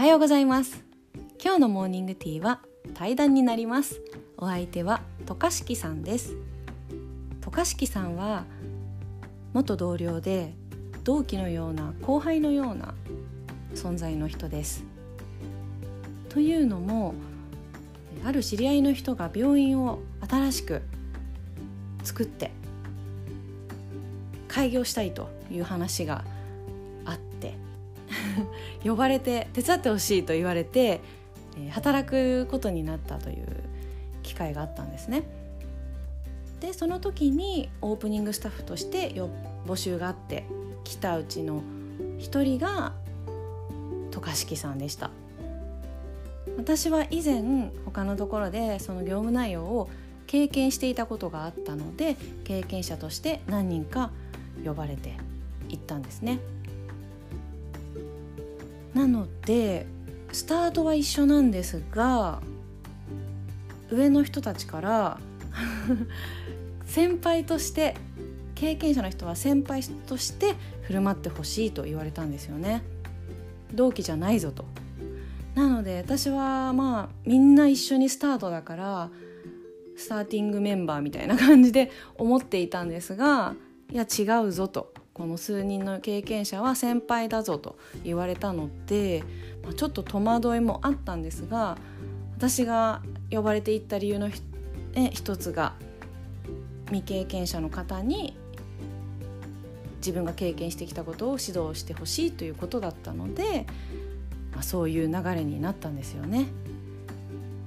はようございます。今日のモーニングティーは対談になります。お相手は渡嘉敷さんです。渡嘉敷さんは元同僚で同期のような後輩のような存在の人です。というのもある知り合いの人が病院を新しく作って開業したいという話が 呼ばれて手伝ってほしいと言われて働くことになったという機会があったんですね。でその時にオープニングスタッフとして募集があって来たうちの一人が渡嘉敷さんでした私は以前他のところでその業務内容を経験していたことがあったので経験者として何人か呼ばれて行ったんですねなのでスタートは一緒なんですが上の人たちから先輩として経験者の人は先輩として振る舞ってほしいと言われたんですよね。同期じゃないぞと。なので私はまあみんな一緒にスタートだからスターティングメンバーみたいな感じで思っていたんですがいや違うぞと。この数人の経験者は先輩だぞと言われたので、まあ、ちょっと戸惑いもあったんですが私が呼ばれていった理由の一つが未経験者の方に自分が経験してきたことを指導してほしいということだったので、まあ、そういう流れになったんですよね。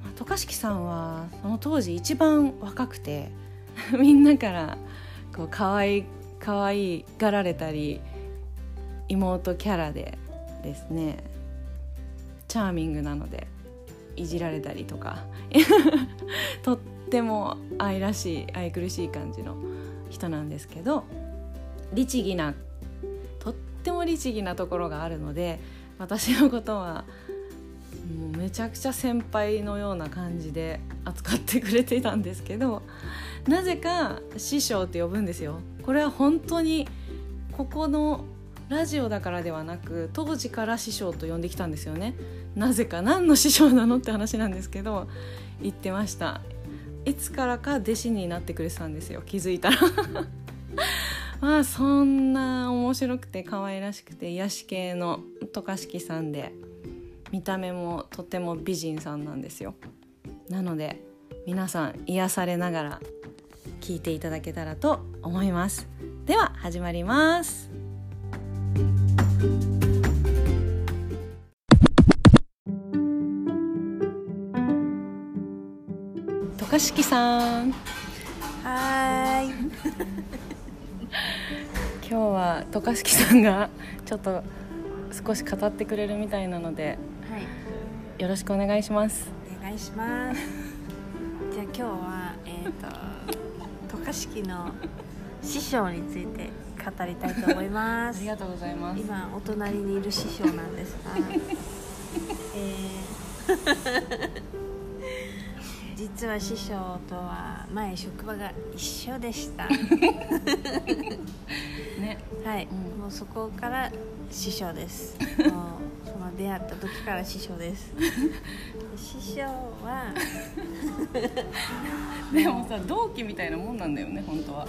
まあ、渡嘉敷さんはその当時一番若くて みんなからこう可愛可愛がられたり妹キャラでですねチャーミングなのでいじられたりとか とっても愛らしい愛くるしい感じの人なんですけど律儀なとっても律儀なところがあるので私のことはもうめちゃくちゃ先輩のような感じで扱ってくれていたんですけどなぜか師匠って呼ぶんですよ。これは本当にここのラジオだからではなく当時から師匠と呼んできたんですよね。なぜか何の師匠なのって話なんですけど言ってました。いつからか弟子になってくれてたんですよ。気づいたら。まあそんな面白くて可愛らしくて癒し系の渡嘉敷さんで見た目もとても美人さんなんですよ。なので皆さん癒されながら聞いていただけたらと思います。では始まります。渡嘉敷さん。はい。今日は渡嘉敷さんがちょっと少し語ってくれるみたいなのではい。よろしくお願いします。お願いします。じゃあ今日はえっ、と渡嘉敷の師匠について語りたいと思いまあすりがとうございます。今お隣にいる師匠なんですが えー 実は師匠とは前職場が一緒でした。ね。はい、うん。もうそこから師匠です。もうその出会った時から師匠です師匠は。でもさ同期みたいなもんなんだよね本当は。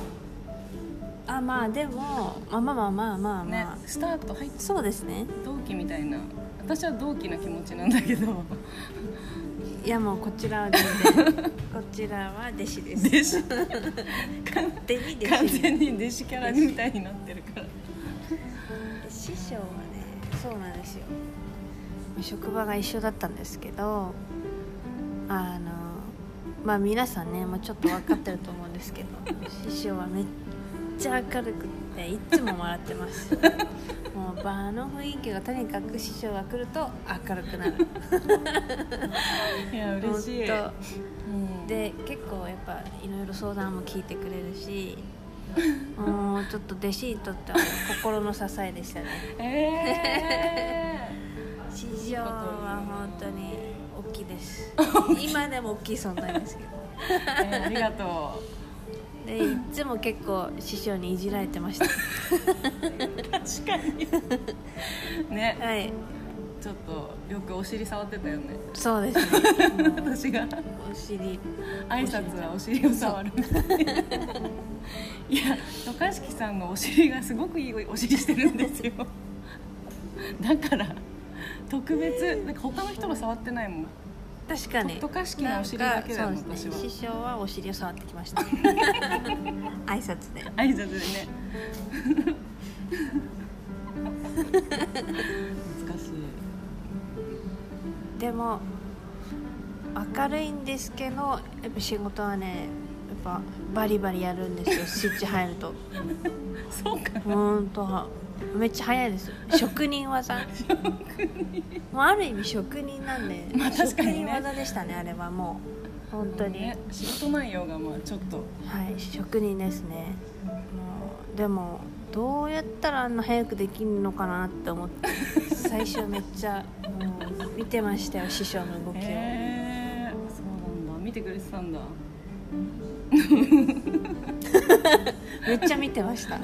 あまあでもまあまあまあまあまあまねあ、スタート入ってそうですね。同期みたいな。私は同期の気持ちなんだけど。いやもうこちらは全然。こちらは弟子です。弟子。勝手に弟子。完全に弟子キャラみたいになってるから。師匠はねそうなんですよ職場が一緒だったんですけどあのまあ皆さんねもうちょっと分かってると思うんですけど 師匠はめっちゃ明るくっていつも笑ってます。もう場の雰囲気がとにかく師匠が来ると明るくなる。いや嬉しい、うん、で結構やっぱいろいろ相談も聞いてくれるし もうちょっと弟子にとっては心の支えでしたね。え師匠は本当に大きいです。今でも大きい存在ですけど。ーえーありがとでいつも結構師匠にいじられてました。う確かに。ね。はい。ちょっとよくお尻触ってたよね。そうですね。私が。お尻。挨拶はお尻を触る。いや渡嘉敷さんのお尻がすごくいいお尻してるんですよ。だから特別なんか他の人が触ってないもん。確かに。渡嘉敷のお尻だけだよなんね。私師匠はお尻を触ってきました。挨拶で。挨拶でね。難しい。でも明るいんですけどやっぱ仕事はねやっぱバリバリやるんですよ。スイッチ入ると。そうかほんとめっちゃ早いです。職人技。もうある意味職人なんで、まあ確かにね。職人技でしたねあれはもう。本当に、ね仕事内容がまあちょっと。はい職人ですね。もうでもどうやったらあんな早くできるのかなって思って。最初めっちゃもう見てましたよ師匠の動きを、へえそうなんだ。見てくれてたんだ。めっちゃ見てました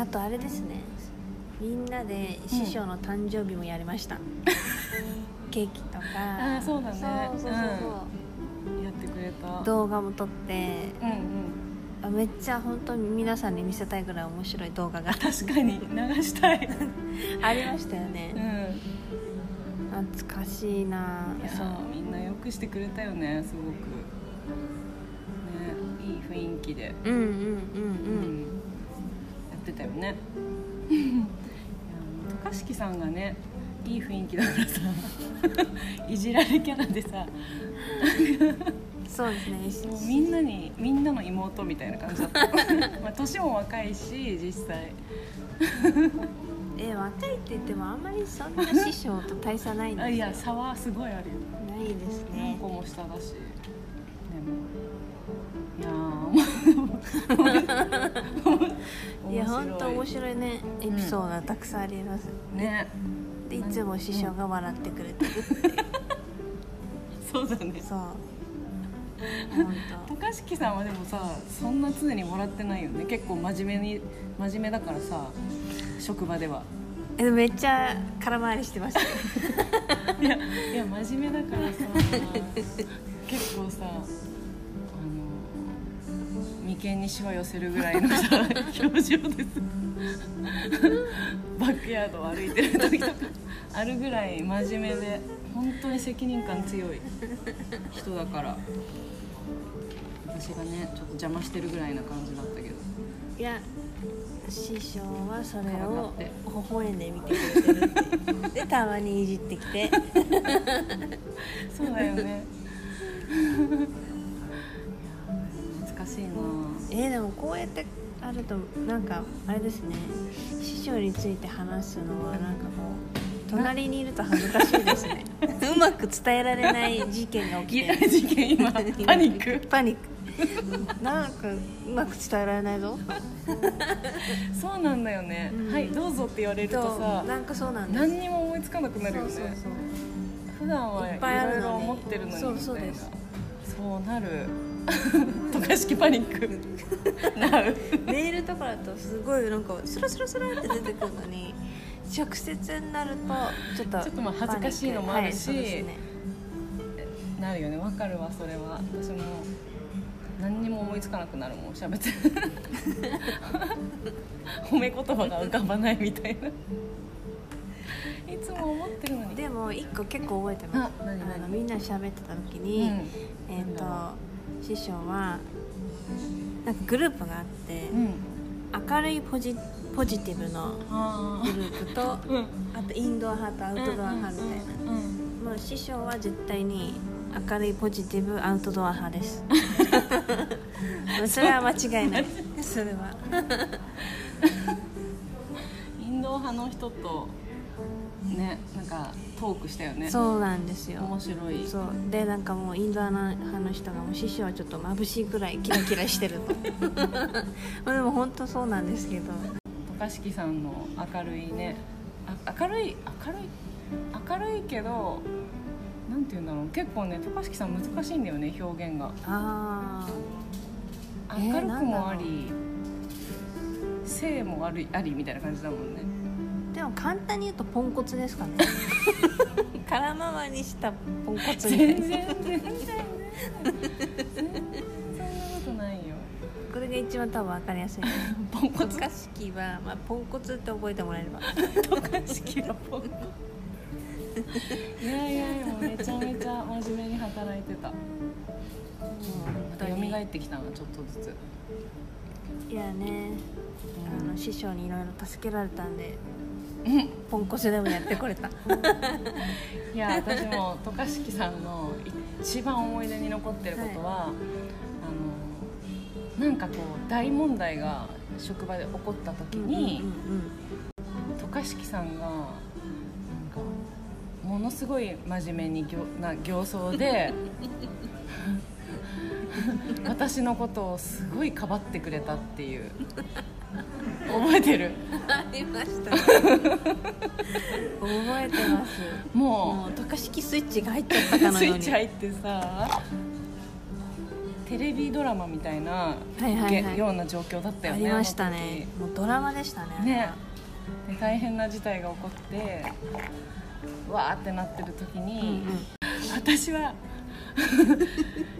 あとあれですね。みんなで師匠の誕生日もやりました、ケーキとか。あーそうだね。そうそうそう。そううん、やってくれた。動画も撮って。うんうん。あめっちゃ本当に皆さんに見せたいぐらい面白い動画が。確かに。流したい。ありましたようん。ね懐かしいな。そう。みんなよくしてくれたよねすごく。ねいい雰囲気で、うんうんうんううん。やってたよね。いや渡嘉敷さんがねいい雰囲気だからさいじられキャラでさそうですね。みんなにみんなの妹みたいな感じだった。まあ年も若いし実際。え若いって言ってもあんまりそんな師匠と大差ないんですよあいや差はすごいあるよ。ないです何ね個も下だし。でも。いや本当面い白いね。エピソードがたくさんあります、ね。でいつも師匠が笑ってくれてるっていう、そうだね。そう。本高敷さんはでもさそんな常にもらってないよね。結構真面目に真面目だからさ職場では。当えめっちゃ空回りしてました。よ いやいや真面目だからさ結構さ眉間にしわ寄せるぐらいのさ 表情です。バックヤードを歩いてる時とか。あるぐらい真面目で本当に責任感強い人だから。私がねちょっと邪魔してるぐらいな感じだったけど。いや師匠はそれ体を微笑んで見てくれてるってでたまにいじってきて。そうだよねしいな。えーでもこうやってあるとなんかあれですね。師匠について話すのはなんかもう隣にいると恥ずかしいですね。うまく伝えられない事件が起きてー事件今 パニック。パニック。なんかうまく伝えられないぞ。そうなんだよね、うん。はいどうぞって言われるととさなんかそうなん何にも思いつかなくなるよね。そうそうそう。普段はいいっぱいあろいろるのに思ってるのに。そうそうなる 渡嘉敷パニック。なるメールとかだとすごいなんかスラスラスラって出てくるのに直接になるとちょっと ちょっとまあ恥ずかしいのもあるし。はいね。なるよね。わかるわそれは。私も何にも思いつかなくなるもん喋って。褒め言葉が浮かばないみたいな。いつも思ってるのに。でも一個結構覚えてます。あ何？何あのみんなで喋ってた時うに、ん。えっ、なんだろと師匠はなんかグループがあって、うん明るいポジポジティブのあグループとあとインドア派とアウトドア派みたいな、もう師匠は絶対に明るいポジティブアウトドア派です。それは間違いない。それは。インド派の人とねなんかトークしたよね。そうなんですよ。面白い。そう。でなんかもうインドア派の人がもう師匠はちょっと眩しいくらいキラキラしてると。まあでも本当そうなんですけど。渡嘉敷さんの明るいね。あ明るい明るい明るいけどなんて言うんだろう。結構ね渡嘉敷さん難しいんだよね表現が。あえー。明るくもあり、性もありありみたいな感じだもんねでも簡単に言うとポンコツですかね。空回りしたポンコツ全然全然全然。そんなことないよ。これが一番多分分かりやすい。ポンコツ。渡嘉敷は、まあ、ポンコツって覚えてもらえれば。渡嘉敷はポンコツ。いやいやいやもうめちゃめちゃ真面目に働いてた。また蘇ってきたなちょっとずつ。いやね。あの師匠にいろいろ助けられたんでうんポンコツでもやってこれた。いや私も渡嘉敷さんの一番思い出に残ってることは、あのなんかこう大問題が職場で起こった時に、渡嘉敷さんがなんかものすごい真面目にぎょな形相で 私のことをすごいかばってくれたっていう覚えてる。うんありました。ね 覚えてます。ももう渡嘉敷スイッチが入っちゃったうスイかのように。ッチ入ってさテレビドラマみたいな、はいはいはい。げような状況だったよねありましたね。もうドラマでしたねね。で大変な事態が起こってわーってなってる時うんに、私は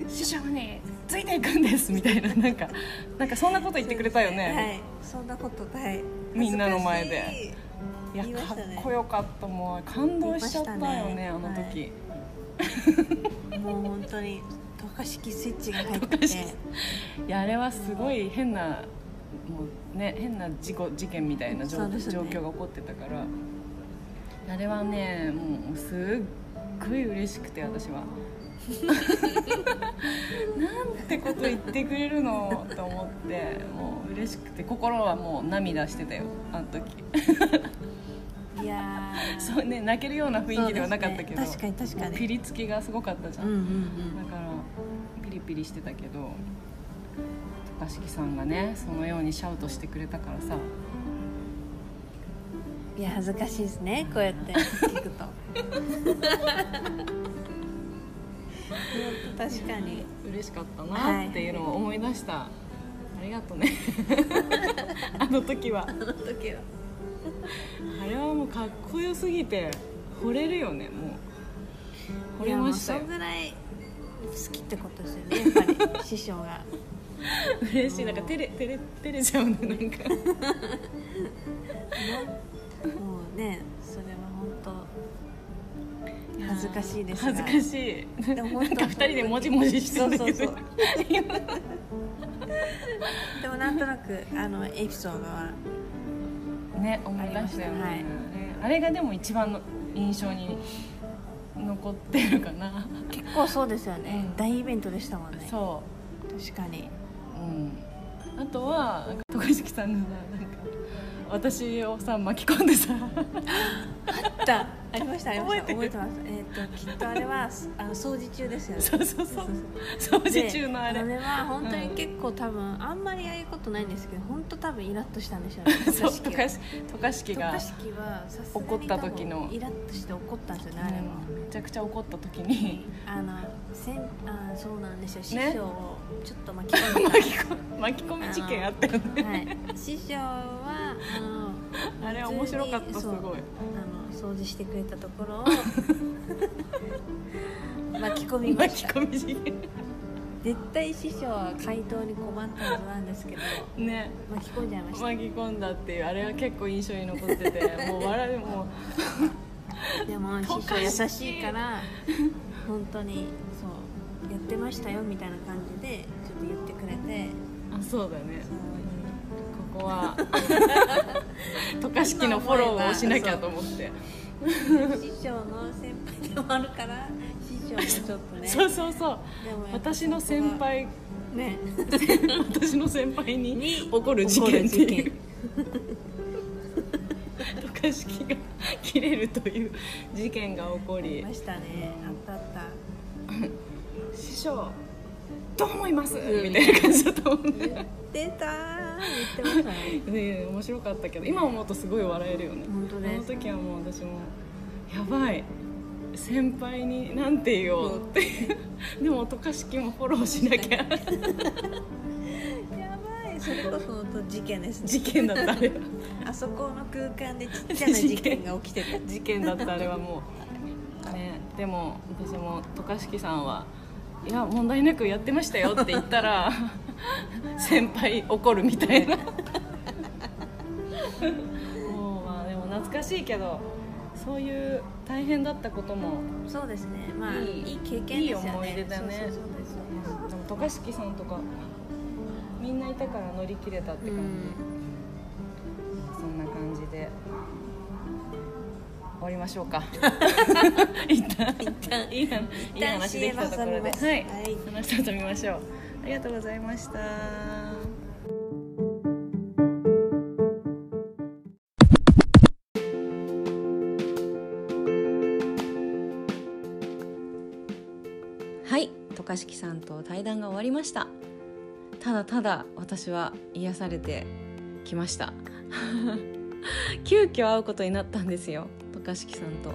師匠についていくんですみたいななんかなんかそんなこと言ってくれたようんね、はいそんなことない。みんなの前で。い。いやかっこよかった。もう感動しちゃったよね言いあのましたね。時、もう本当に渡嘉敷スイッチが入って渡嘉敷いやあれはすごい変なもうね変な事故事件みたいな状,、ね。状況が起こってたから。あれはねもうすっごい嬉しくて私はなんてこと言ってくれるの？と思ってもう嬉しくて心はもう涙してたよあの時。いやー。そうね泣けるような雰囲気ではなかったけど、ね。確かに確かに。ピリつきがすごかったじゃん、うんうんだからピリピリしてたけど高敷さんがねそのようにシャウトしてくれたからさ。うんいや恥ずかしいですねこうやって聞くと 確かに。嬉しかったなっていうのを思い出した、ありがとね。あの時は。あの時は。あれはもうかっこよすぎて惚れるよねもう。惚れましたよ。そんぐらい好きってことですよねやっぱり師匠が。嬉しい。なんか照れ照れ照れちゃうねなんか。もうね恥ずかしいですが恥ずかしい。でも本当なんか二人でもじもじしてるんだけど。そうそうでもなんとなくあのエピソードは。ね思い出したよね、はい。ね。あれがでも一番の印象に残ってるかな。結構そうですよね、うん。大イベントでしたもんね。そ確かに。う、うん、あとはなんか徳敷さんがさなんか私をさ巻き込んでさ あった。ありましたありました。覚えてます。えっ、ときっとあれはあの掃除中ですよね。そうそうそう。掃除中のあれ。であれは本当に結構多分あんまりああいうことないんですけど本当多分イラッとしたんでしょうね。そう渡嘉敷が渡嘉敷は怒った時の。イラッとして怒ったんですよねあれは、うんめちゃくちゃ怒った時に。あのせんあそうなんですよ。師ね匠をちょっと巻き込んで、巻き込み事件あったよね。はい、師匠はあのあれ面白かったすごい。あの掃除してくれたところを 巻き込みま巻き込み事件。絶対師匠は回答に困ったはずなんですけどね。巻き込んじゃいました。巻き込んだっていうあれは結構印象に残っててもう笑いも でも師匠優しいから本当にそうやってましたよみたいな感じでちょっと言ってくれて。あそうだね。そうここは。渡嘉敷のフォローをしなきゃと思って。師匠の先輩でもあるから師匠もちょっとね。そうそうそう。私の先輩ね。私の先輩にに起こる事件っていう。渡嘉敷が切れるという事件が起こりましたね。あったあった。師匠どう思いますみたいな感じだと思う。んで言ってた言ってました。ねね面白かったけど今思うとすごい笑えるよね。本当ですあの時はもう私もやばい。先輩になんて言おうって。でも渡嘉敷もフォローしなきゃ。やばい。それこそ本当事件ですね。事件だったあれは。あそこの空間でちっちゃな事件が起きてた。事件だったあれはもう。ねでも私も渡嘉敷さんはいや問題なくやってましたよって言ったら 先輩怒るみたいな。もうまあでも懐かしいけどそういう大変だったこともそうですね。まあいい経験ですよね。いい思い出だね。そうですそうでも渡嘉敷さんとかみんないたから乗り切れたってう感じ、ん。そんな感じで終わりましょうか。一旦一旦いい話いい話できたところで、はい、はい。話したとみましょう。ありがとうございました。はい。渡嘉敷さんと対談が終わりました。ただただ私は癒されてきました。急遽会うことになったんですよ渡嘉敷さんと。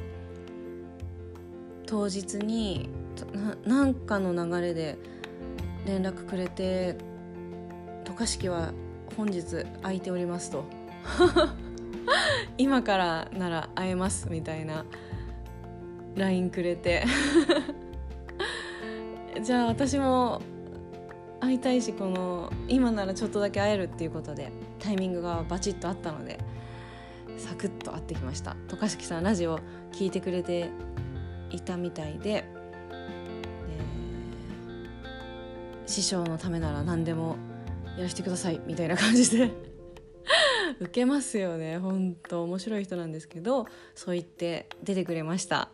当日になんかの流れで連絡くれて「渡嘉敷は本日空いております」と「今からなら会えます」みたいな LINE くれて。じゃあ私も会いたいしこの今ならちょっとだけ会えるっていうことでタイミングがバチッとあったので。サクッと会ってきました。渡嘉敷さんラジオ聞いてくれていたみたいで。で師匠のためなら何でもやらせてくださいみたいな感じで。受けますよね。本当面白い人なんですけどそう言って出てくれました。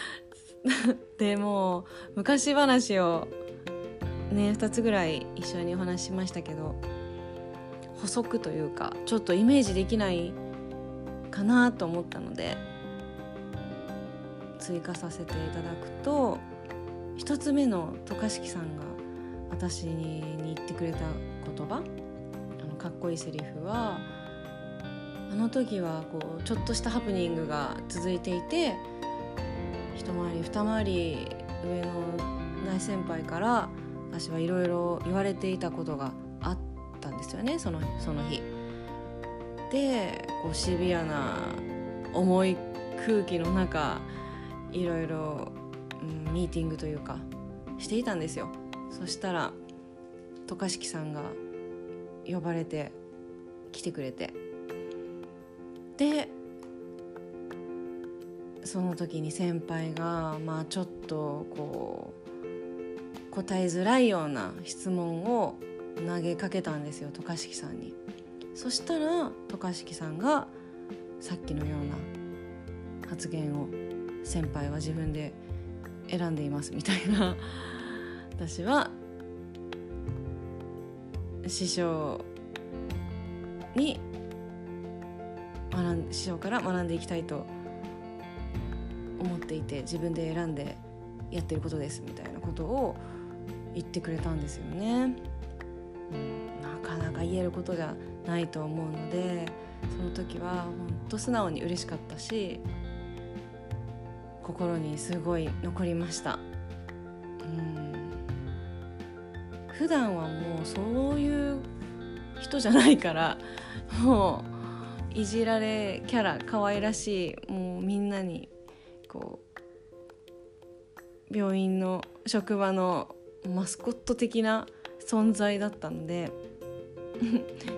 でも昔話をね2つぐらい一緒にお話ししましたけど補足というかちょっとイメージできないかなと思ったので追加させていただくと一つ目の渡嘉敷さんが私に言ってくれた言葉あのかっこいいセリフはあの時はこうちょっとしたハプニングが続いていて一回り二回り上の大先輩から私はいろいろ言われていたことがあったんですよねそのその日。でこうシビアな重い空気の中いろいろ、うん、ミーティングというかしていたんですよそしたら渡嘉敷さんが呼ばれて来てくれてでその時に先輩がまあちょっとこう答えづらいような質問を投げかけたんですよ渡嘉敷さんに。そしたら渡嘉敷さんがさっきのような発言を先輩は自分で選んでいますみたいな私は師匠に学ん師匠から学んでいきたいと思っていて自分で選んでやってることですみたいなことを言ってくれたんですよね。なかなか言えることじゃないと思うのでその時は本当素直に嬉しかったし心にすごい残りました。うん。普段はもうそういう人じゃないからもういじられキャラ可愛らしいもうみんなにこう病院の職場のマスコット的な存在だったので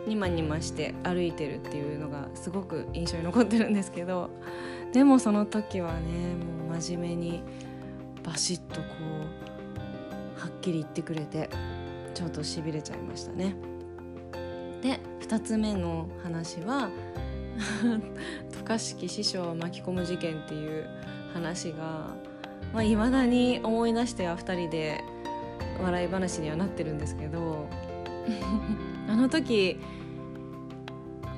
ニマニマして歩いてるっていうのがすごく印象に残ってるんですけどでもその時はねもう真面目にバシッとこうはっきり言ってくれてちょっとしびれちゃいましたね。で2つ目の話は 渡嘉敷師匠を巻き込む事件っていう話がいまあ、未だに思い出しては2人で笑い話にはなってるんですけど あの時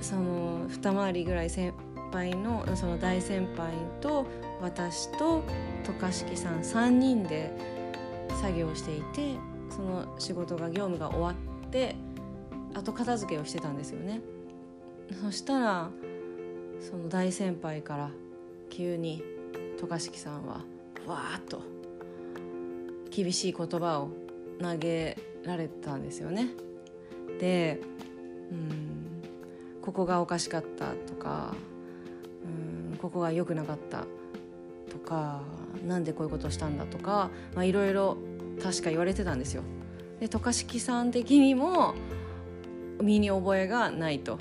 その二回りぐらい先輩のその大先輩と私と渡嘉敷さん3人で作業していてその仕事が業務が終わって後片付けをしてたんですよね。そしたらその大先輩から急に渡嘉敷さんはわーっと厳しい言葉を投げられたんですよね。でうんここがおかしかったとかうんここが良くなかったとかなんでこういうことをしたんだとかいろいろ確か言われてたんですよ。で渡嘉敷さん的にも身に覚えがないと。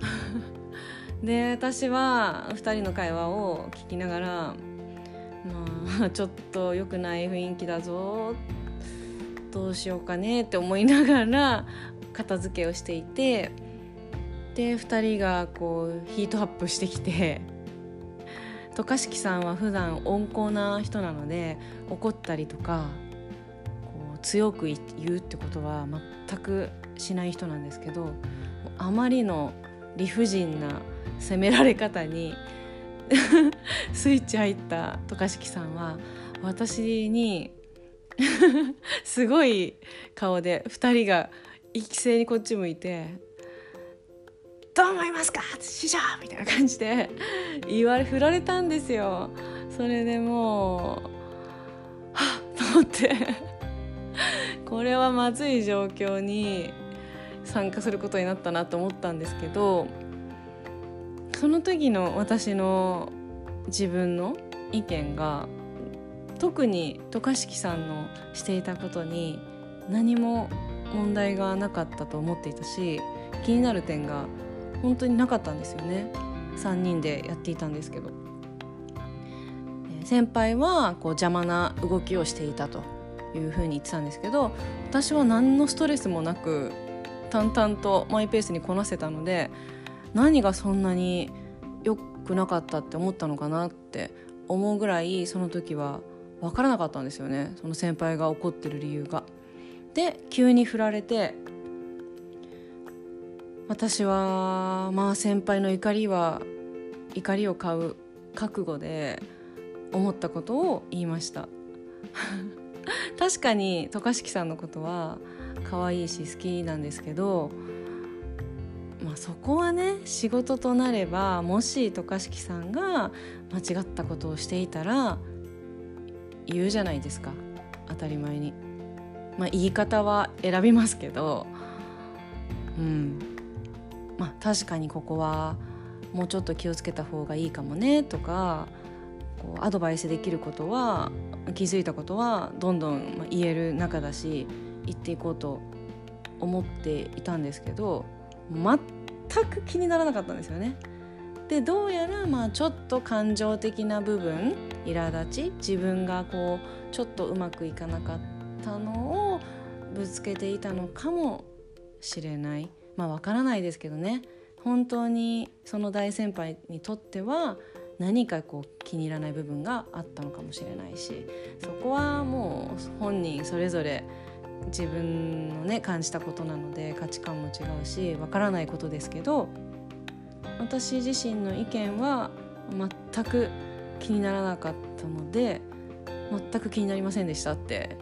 で私は2人の会話を聞きながらま ちょっと良くない雰囲気だぞ。どうしようかねって思いながら片付けをしていて。で2人がこうヒートアップしてきて。渡嘉敷さんは普段温厚な人なので怒ったりとかこう強く言うってことは全くしない人なんですけどあまりの理不尽な責められ方に スイッチ入った渡嘉敷さんは私に すごい顔で2人が一斉にこっち向いて「どう思いますか？師匠!」みたいな感じで言われ振られたんですよ。それでもうはっと思ってこれはまずい状況に参加することになったなと思ったんですけどその時の私の自分の意見が特に渡嘉敷さんのしていたことに何も問題がなかったと思っていたし気になる点が本当になかったんですよね。3人でやっていたんですけど。先輩はこう邪魔な動きをしていたというふうに言ってたんですけど私は何のストレスもなく淡々とマイペースにこなせたので何がそんなに良くなかったって思ったのかなって思うぐらいその時は分からなかったんですよねその先輩が怒ってる理由が。で急に振られて私はまあ先輩の怒りは怒りを買う覚悟で思ったことを言いました 確かに渡嘉敷さんのことは可愛いし好きなんですけどまあそこはね仕事となればもし渡嘉敷さんが間違ったことをしていたら言うじゃないですか。当たり前に。まあ、言い方は選びますけど。うん。まあ確かにここはもうちょっと気をつけた方がいいかもねとかこうアドバイスできることは気づいたことはどんどん言える中だし言っていこうと思っていたんですけど全く気にならなかったんですよね。でどうやらまあちょっと感情的な部分苛立ち自分がこうちょっとうまくいかなかったのをぶつけていたのかもしれないまあわからないですけどね本当にその大先輩にとっては何かこう気に入らない部分があったのかもしれないしそこはもう本人それぞれ自分のね感じたことなので価値観も違うしわからないことですけど私自身の意見は全く気にならなかったので全く気になりませんでしたって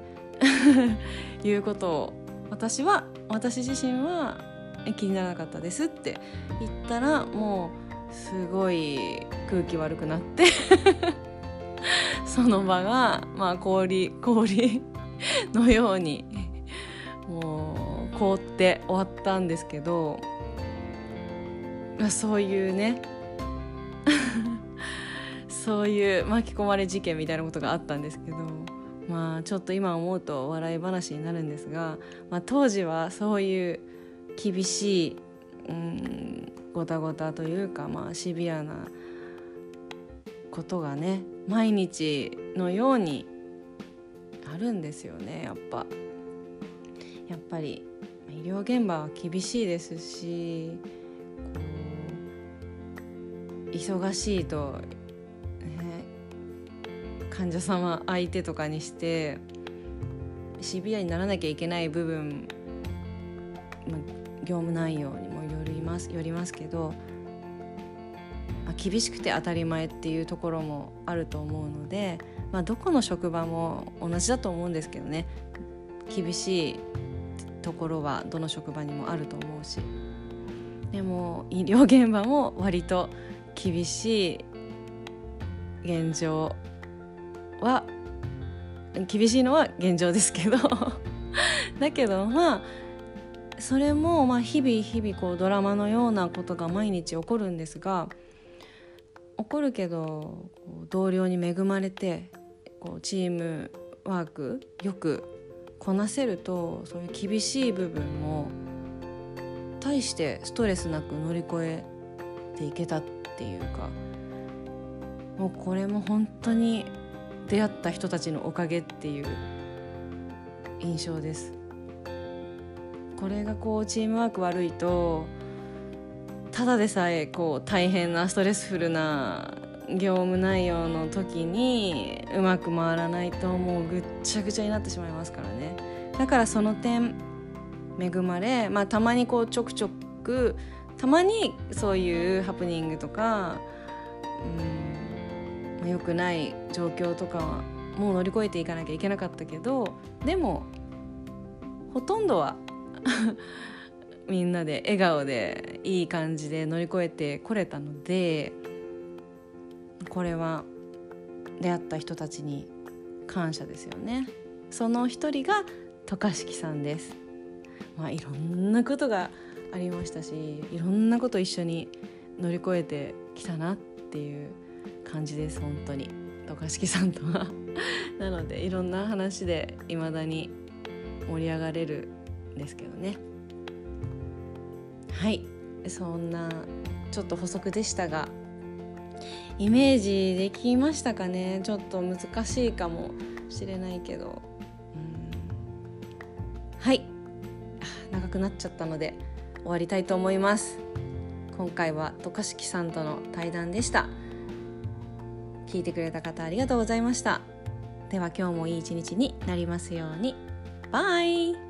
いうことを私は私自身は気にならなかったですって言ったらもうすごい空気悪くなって その場がまあ氷氷のようにもう凍って終わったんですけどそういうね そういう巻き込まれ事件みたいなことがあったんですけどまあちょっと今思うと笑い話になるんですが、まあ、当時はそういう厳しい、うん、ごたごたというか、まあ、シビアなことがね毎日のようにあるんですよねやっぱ。やっぱり医療現場は厳しいですし忙しいと、ね、患者様相手とかにしてシビアにならなきゃいけない部分、ま、業務内容にもよりますよりますけど、ま、厳しくて当たり前っていうところもあると思うので、ま、どこの職場も同じだと思うんですけどね。厳しいところはどの職場にもあると思うしでも医療現場も割と厳しい現状は厳しいのは現状ですけど だけどまあそれもまあ日々日々こうドラマのようなことが毎日起こるんですが起こるけど同僚に恵まれてこうチームワークよくこなせるとそういう厳しい部分も大してストレスなく乗り越えていけたっていうかもうこれも本当に出会った人たちのおかげっていう印象です。これがこうチームワーク悪いとただでさえこう大変なストレスフルな業務内容の時にうまく回らないともうぐっちゃぐちゃになってしまいますからね。だからその点恵まれ、まあ、たまにこうちょくちょくたまにそういうハプニングとかうん、まあ、良くない状況とかはもう乗り越えていかなきゃいけなかったけどでもほとんどは みんなで笑顔でいい感じで乗り越えてこれたのでこれは出会った人たちに感謝ですよね。その一人が渡嘉敷さんです。まあいろんなことがありましたしいろんなこと一緒に乗り越えてきたなっていう感じです本当に。渡嘉敷さんとは。なのでいろんな話でいまだに盛り上がれるんですけどね。はい。そんなちょっと補足でしたがイメージできましたかね？ちょっと難しいかもしれないけど。はい。長くなっちゃったので終わりたいと思います。今回は渡嘉敷さんとの対談でした。聞いてくれた方ありがとうございました。では今日もいい一日になりますように。バイ。